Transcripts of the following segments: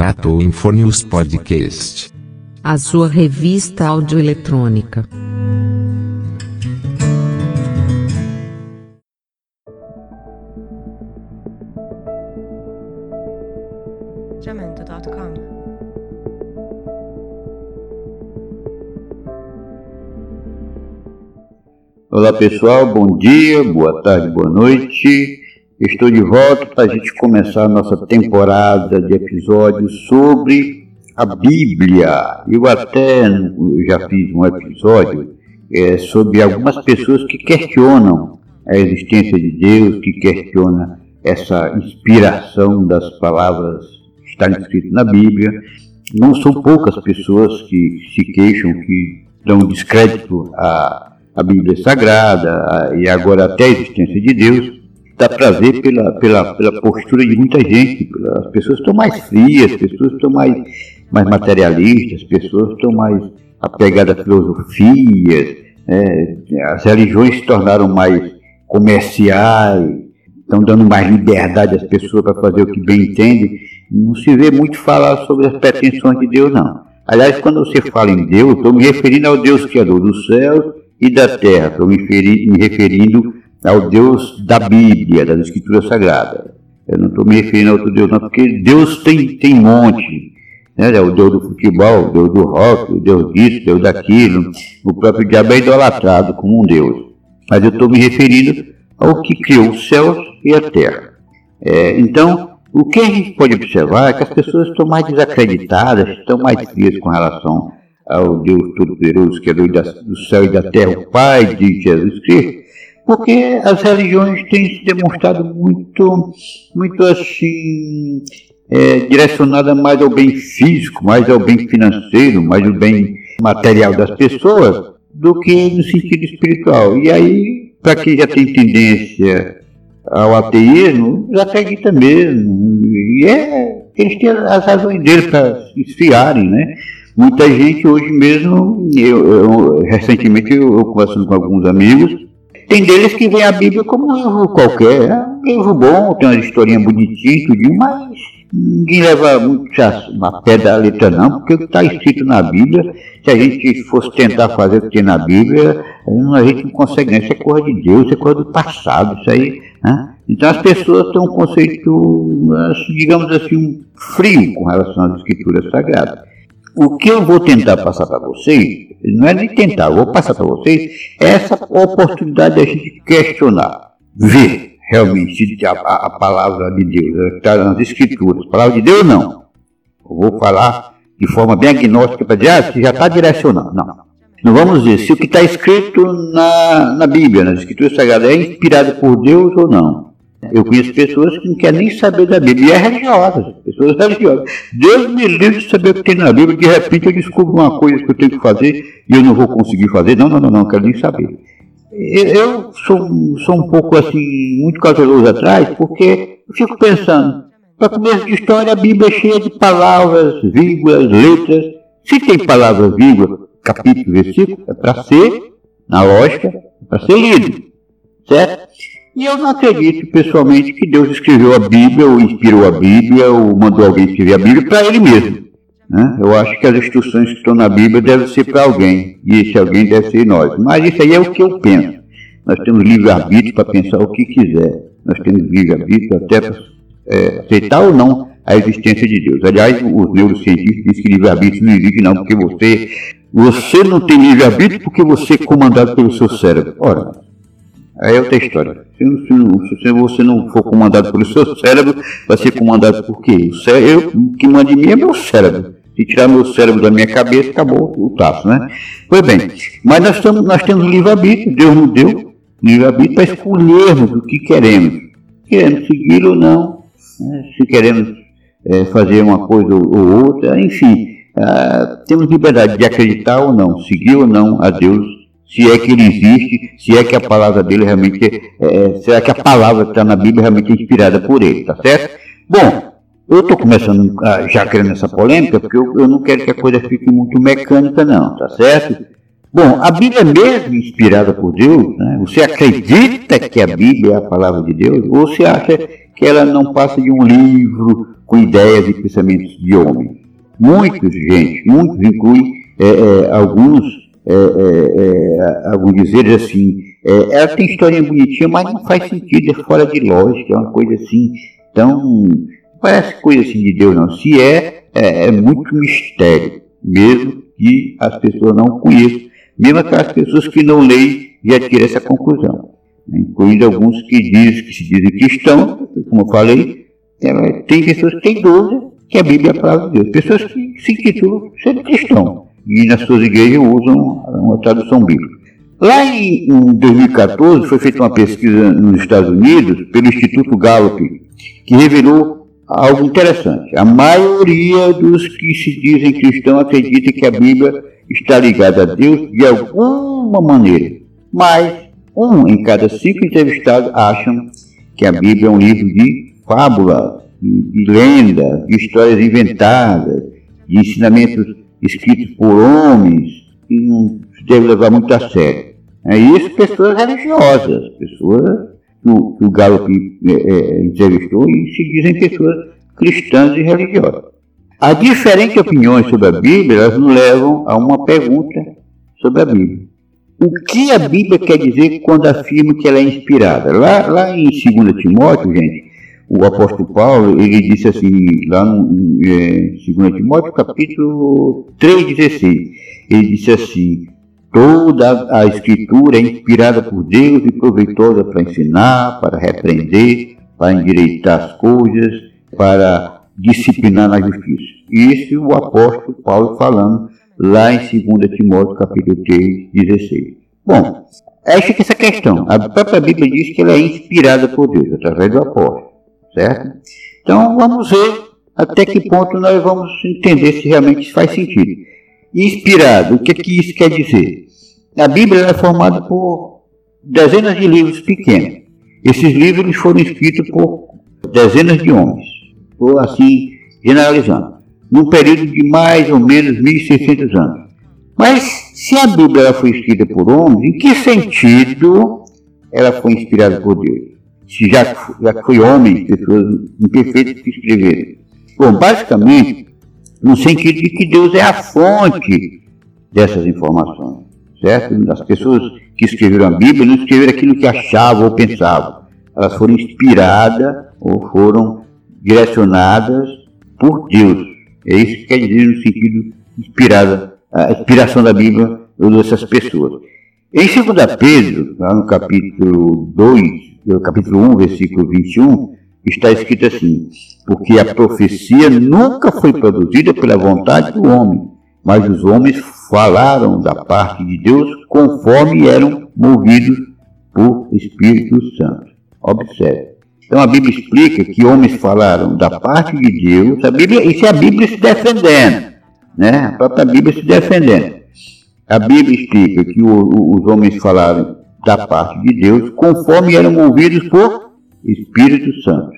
Tratou Infonius Podcast. A sua revista audioeletrônica. Olá pessoal, bom dia, boa tarde, boa noite. Estou de volta para a gente começar a nossa temporada de episódios sobre a Bíblia. Eu até já fiz um episódio é, sobre algumas pessoas que questionam a existência de Deus, que questionam essa inspiração das palavras que estão escritas na Bíblia. Não são poucas pessoas que se queixam, que dão descrédito à a Bíblia Sagrada a, e agora até a existência de Deus, dá para ver pela, pela, pela postura de muita gente. As pessoas estão mais frias, as pessoas estão mais, mais materialistas, as pessoas estão mais apegadas à filosofia, é, as religiões se tornaram mais comerciais, estão dando mais liberdade às pessoas para fazer o que bem entendem. Não se vê muito falar sobre as pretensões de Deus, não. Aliás, quando você fala em Deus, estou me referindo ao Deus Criador dos céus e da terra. Estou me referindo ao Deus da Bíblia, das Escrituras Sagradas. Eu não estou me referindo a outro Deus, não, porque Deus tem, tem monte. Né? É o Deus do futebol, o Deus do rock, o Deus disso, o Deus daquilo. O próprio diabo é idolatrado como um Deus. Mas eu estou me referindo ao que criou os céus e a terra. É, então, o que a gente pode observar é que as pessoas estão mais desacreditadas, estão mais frias com relação ao Deus Todo-Poderoso, que é do céu e da terra, o Pai de Jesus Cristo, porque as religiões têm se demonstrado muito, muito assim, é, direcionada mais ao bem físico, mais ao bem financeiro, mais ao bem material das pessoas, do que no sentido espiritual. E aí, para quem já tem tendência ao ateísmo, já acredita mesmo. E é, eles têm as razões deles para se esfriarem, né? Muita gente hoje mesmo, eu, eu recentemente eu, eu conversando com alguns amigos, tem deles que vê a Bíblia como um livro qualquer, é um livro bom, tem uma historinha bonitinha, tudinho, mas ninguém leva muito a pé da letra não, porque o que está escrito na Bíblia, se a gente fosse tentar fazer o que tem na Bíblia, a gente não consegue, não. Isso é coisa de Deus, isso é coisa do passado, isso aí. Né? Então as pessoas têm um conceito, digamos assim, frio com relação às escrituras sagradas. O que eu vou tentar passar para vocês, não é nem tentar, eu vou passar para vocês essa oportunidade de a gente questionar, ver realmente a, a, palavra de Deus, está nas escrituras. A palavra de Deus não. Eu vou falar de forma bem agnóstica para dizer, ah, já está direcionando. Não. Não vamos dizer se o que está escrito na, na Bíblia, nas escrituras sagradas, é inspirado por Deus ou não. Eu conheço pessoas que não querem nem saber da Bíblia, e é religiosa, pessoas religiosas. Deus me livre de saber o que tem na Bíblia, de repente eu descubro uma coisa que eu tenho que fazer e eu não vou conseguir fazer. Não, não, não, não, quero nem saber. Eu sou, sou um pouco assim, muito cauteloso atrás, porque eu fico pensando, para começo de história, a Bíblia é cheia de palavras, vírgulas, letras. Se tem palavras, vírgulas, capítulo, versículo, é para ser, na lógica, é para ser lido. Certo? E eu não acredito pessoalmente que Deus escreveu a Bíblia, ou inspirou a Bíblia, ou mandou alguém escrever a Bíblia para ele mesmo. Né? Eu acho que as instruções que estão na Bíblia devem ser para alguém, e esse alguém deve ser nós. Mas isso aí é o que eu penso. Nós temos livre-arbítrio para pensar o que quiser. Nós temos livre-arbítrio até para é, aceitar ou não a existência de Deus. Aliás, os neurocientistas dizem que livre-arbítrio não existe não, porque você, você não tem livre-arbítrio porque você é comandado pelo seu cérebro. Ora, é outra história. Se, se, se, você não for comandado pelo seu cérebro, vai ser comandado por quê? O que manda em mim é meu cérebro. Se tirar meu cérebro da minha cabeça, acabou o traço, né? Pois bem, mas nós, estamos, nós temos livre-arbítrio, Deus nos deu livre-arbítrio para escolhermos o que queremos. Queremos seguir ou não, né? se queremos é, fazer uma coisa ou outra, enfim, ah, temos liberdade de acreditar ou não, seguir ou não a Deus se é que ele existe, se é que a palavra dele realmente é, é se é que a palavra que está na Bíblia realmente é inspirada por ele, tá certo? Bom, eu estou começando a, já querendo essa polêmica, porque eu, eu, não quero que a coisa fique muito mecânica, não, tá certo? Bom, a Bíblia é mesmo inspirada por Deus, né? Você acredita que a Bíblia é a palavra de Deus? Ou você acha que ela não passa de um livro com ideias e pensamentos de homem. Muitos, gente, muitos incluem é, é, alguns, é, é, é alguns dizeres assim, é, ela tem historinha bonitinha, mas não faz sentido, é fora de lógica, é uma coisa assim, tão, parece coisa assim de Deus não, se é, é, muito mistério, mesmo que as pessoas não conheçam, mesmo aquelas pessoas que não leem já tiram essa conclusão, incluindo alguns que dizem que se dizem cristãos, como eu falei, tem pessoas que têm dúvida que a Bíblia é a palavra de Deus. Pessoas que se intitulam ser cristão e nas suas igrejas usam uma tradução bíblica. Lá em, em 2014 foi feita uma pesquisa nos Estados Unidos pelo Instituto Gallup que revelou algo interessante. A maioria dos que se dizem cristãos acredita que a Bíblia está ligada a Deus de alguma maneira, mas um em cada cinco entrevistados acham que a Bíblia é um livro de fábula de, lendas, de histórias inventadas, de ensinamentos escritos por homens, que não se deve levar muito a sério. É isso, pessoas religiosas, pessoas que o, que o Gallup é, é, entrevistou e se dizem pessoas cristãs e religiosas. As diferentes opiniões sobre a Bíblia, elas nos levam a uma pergunta sobre a Bíblia. O que a Bíblia quer dizer quando afirma que ela é inspirada? Lá, lá em 2 Timóteo, gente, o apóstolo Paulo, ele disse assim, lá no é, 2 Timóteo, capítulo 3,16, ele disse assim, toda a escritura é inspirada por Deus e proveitosa para ensinar, para repreender, para endireitar as coisas, para disciplinar na justiça. Isso o apóstolo Paulo falando lá em 2 Timóteo, capítulo 3, 16. Bom, aí fica essa questão. A própria Bíblia diz que ela é inspirada por Deus, através do apóstolo certo? Então vamos ver até que ponto nós vamos entender se realmente isso faz sentido. Inspirado, o que, que isso quer dizer? A Bíblia é formada por dezenas de livros pequenos. Esses livros foram escritos por dezenas de homens, ou assim, generalizando, num período de mais ou menos 1.600 anos. Mas se a Bíblia foi escrita por homens, em que sentido ela foi inspirada por Deus? Se já, já foi homem, pessoas imperfeitas que escreveram. Bom, basicamente, no sentido de que Deus é a fonte dessas informações, certo? As pessoas que escreveram a Bíblia não escreveram aquilo que achavam ou pensavam. Elas foram inspiradas ou foram direcionadas por Deus. É isso que quer dizer no sentido inspirada, a inspiração da Bíblia dessas pessoas. Em 2 Pedro, lá no capítulo 2, no capítulo 1, versículo 21, está escrito assim: Porque a profecia nunca foi produzida pela vontade do homem, mas os homens falaram da parte de Deus conforme eram movidos por Espírito Santo. Observe. Então a Bíblia explica que homens falaram da parte de Deus, a Bíblia, isso é a Bíblia se defendendo, né? a própria Bíblia se defendendo. A Bíblia explica que o, o, os homens falaram da parte de Deus, conforme eram movidos por Espírito Santo.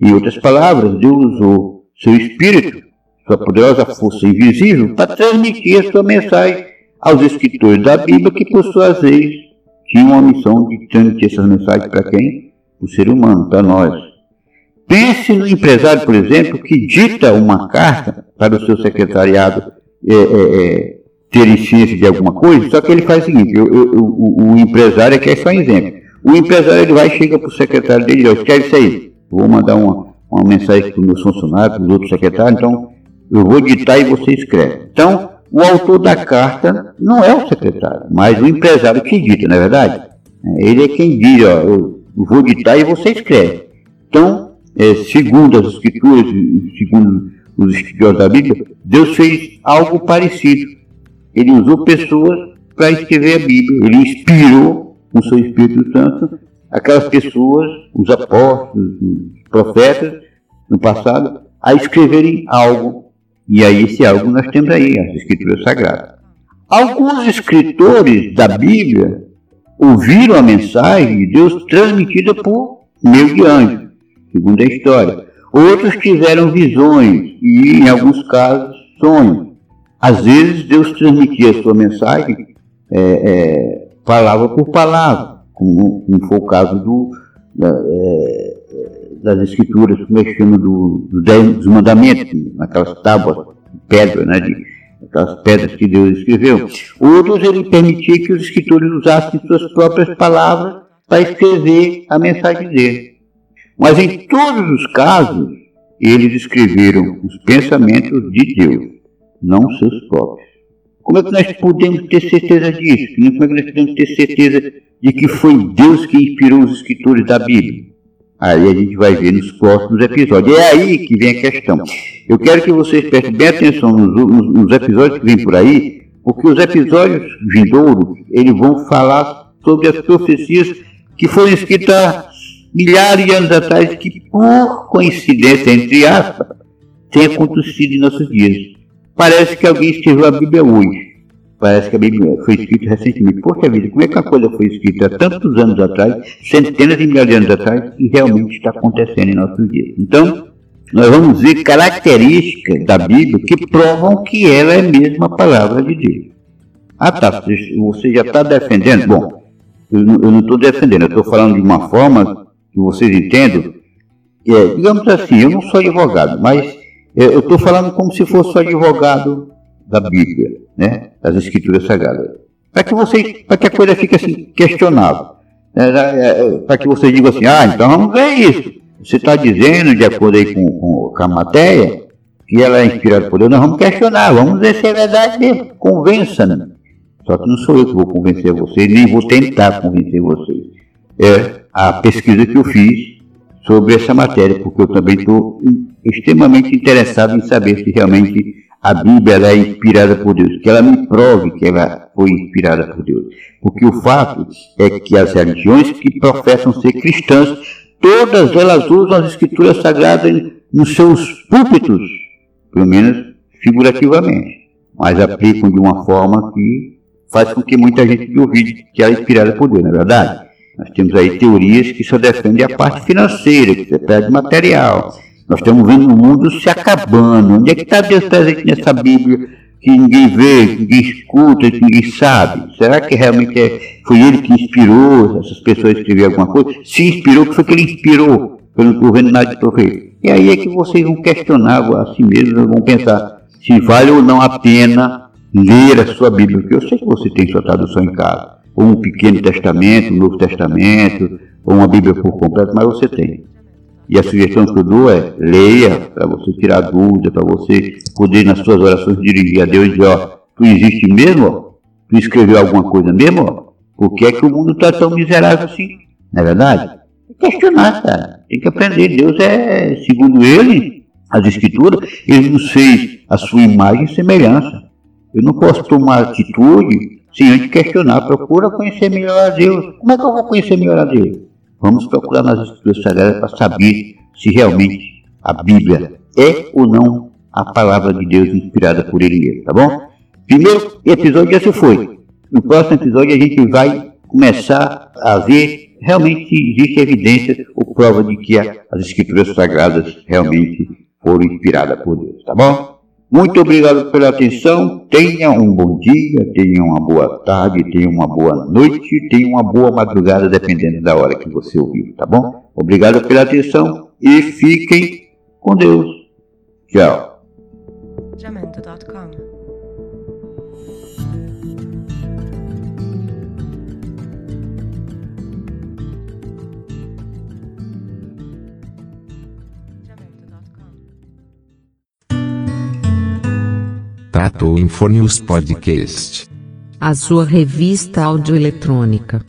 Em outras palavras, Deus usou seu Espírito, sua poderosa força invisível, para transmitir a sua mensagem aos escritores da Bíblia, que por sua vez tinham a missão de transmitir essas mensagens para quem? O ser humano, para nós. Pense no empresário, por exemplo, que dita uma carta para o seu secretariado é, é, é, terem ciência de alguma coisa, só que ele faz o seguinte, eu, eu, o, o, empresário aqui é só exemplo. O empresário ele vai chega para o secretário dele e diz, escreve isso aí. Vou mandar uma, uma mensagem para os meus funcionários, para os outros secretários, então eu vou ditar e você escreve. Então, o autor da carta não é o secretário, mas o empresário que dita, não é verdade? É, ele é quem diz, ó, eu vou ditar e você escreve. Então, é, segundo as escrituras, segundo os escritores da Bíblia, Deus fez algo parecido ele usou pessoas para escrever a Bíblia. Ele inspirou com seu Espírito Santo aquelas pessoas, os apóstolos, os profetas, no passado, a escreverem algo. E aí esse algo nós temos aí, as Escrituras Sagradas. Alguns escritores da Bíblia ouviram a mensagem de Deus transmitida por meio de anjo, segundo a história. Outros tiveram visões e, em alguns casos, sonhos. Às vezes Deus transmitia a sua mensagem é, é, palavra por palavra, como, como, foi o caso do, da, é, das escrituras, como é que chama, do, do dos mandamentos, naquelas tábuas de pedra, né, de, aquelas pedras que Deus escreveu. Outros, ele permitia que os escritores usassem suas próprias palavras para escrever a mensagem dele. Mas em todos os casos, eles escreveram os pensamentos de Deus, não seus próprios. Como é que nós podemos ter certeza disso? Como é que nós podemos ter certeza de que foi Deus que inspirou os escritores da Bíblia? Aí a gente vai ver nos próximos episódios. É aí que vem a questão. Eu quero que vocês prestem bem atenção nos, nos, nos episódios que vêm por aí, porque os episódios vindouros, eles vão falar sobre as profecias que foram escritas milhares de anos atrás, que por coincidência, entre aspas, tem acontecido em nossos dias. Parece que alguém escreveu a Bíblia hoje. Parece que a Bíblia foi escrita recentemente. Poxa vida, como é que a coisa foi escrita há tantos anos atrás, centenas de milhares de anos atrás, e realmente está acontecendo em nossos dias? Então, nós vamos ver características da Bíblia que provam que ela é mesmo a palavra de Deus. Ah tá, você já está defendendo? Bom, eu não estou defendendo, eu estou falando de uma forma que vocês entendam. É, digamos assim, eu não sou advogado, mas eu estou falando como se fosse o advogado da Bíblia, né, das Escrituras Sagradas. Para que para que a coisa fique assim questionável, né, é, para que vocês digam assim, ah, então vamos ver isso. Você está dizendo, de acordo aí com, com, com, a matéria, que ela é inspirada por Deus, nós vamos questionar, vamos ver se é verdade mesmo. Convença-nos. Só que não sou eu que vou convencer vocês, nem vou tentar convencer vocês. É a pesquisa que eu fiz sobre essa matéria, porque eu também estou extremamente interessado em saber se realmente a Bíblia é inspirada por Deus, que ela me prove que ela foi inspirada por Deus. Porque o fato é que as religiões que professam ser cristãs, todas elas usam as escrituras sagradas nos seus púlpitos, pelo menos figurativamente, mas aplicam de uma forma que faz com que muita gente duvide que ela é inspirada por Deus, não é verdade? Nós temos aí teorias que só defendem a parte financeira, que você perde material. Nós estamos vendo o mundo se acabando. Onde é que está Deus presente nessa Bíblia que ninguém vê, que ninguém escuta, que ninguém sabe? Será que realmente é, foi ele que inspirou essas pessoas a escrever alguma coisa? Se inspirou, que foi que ele inspirou? Eu não estou vendo nada de profeta. E aí é que vocês vão questionar a si mesmos, vão pensar se vale ou não a pena ler a sua Bíblia, porque eu sei que você tem sua tradução em casa ou um pequeno testamento, um novo testamento, ou uma Bíblia por completo, mas você tem. E a sugestão que eu dou é leia para você tirar dúvida, para você poder nas suas orações dirigir a Deus e dizer, ó, tu existe mesmo? Ó? Tu escreveu alguma coisa mesmo? Ó? Por que é que o mundo está tão miserável assim? Não é verdade? É questionar, cara. Tem que aprender. Deus é, segundo ele, as escrituras, ele nos fez a sua imagem e semelhança. Eu não posso tomar atitude Sim, a gente questionar, procura conhecer melhor a Deus. Como é que eu vou conhecer melhor a Deus? Vamos procurar nas Escrituras Sagradas para saber se realmente a Bíblia é ou não a palavra de Deus inspirada por Ele mesmo, tá bom? Primeiro episódio já se foi. No próximo episódio a gente vai começar a ver realmente existe evidência ou prova de que as Escrituras Sagradas realmente foram inspiradas por Deus, tá bom? Muito obrigado pela atenção. Tenha um bom dia, tenha uma boa tarde, tenha uma boa noite, tenha uma boa madrugada, dependendo da hora que você ouvir, tá bom? Obrigado pela atenção e fiquem com Deus. Tchau. Tato Infonius Podcast. A sua revista audioeletrônica.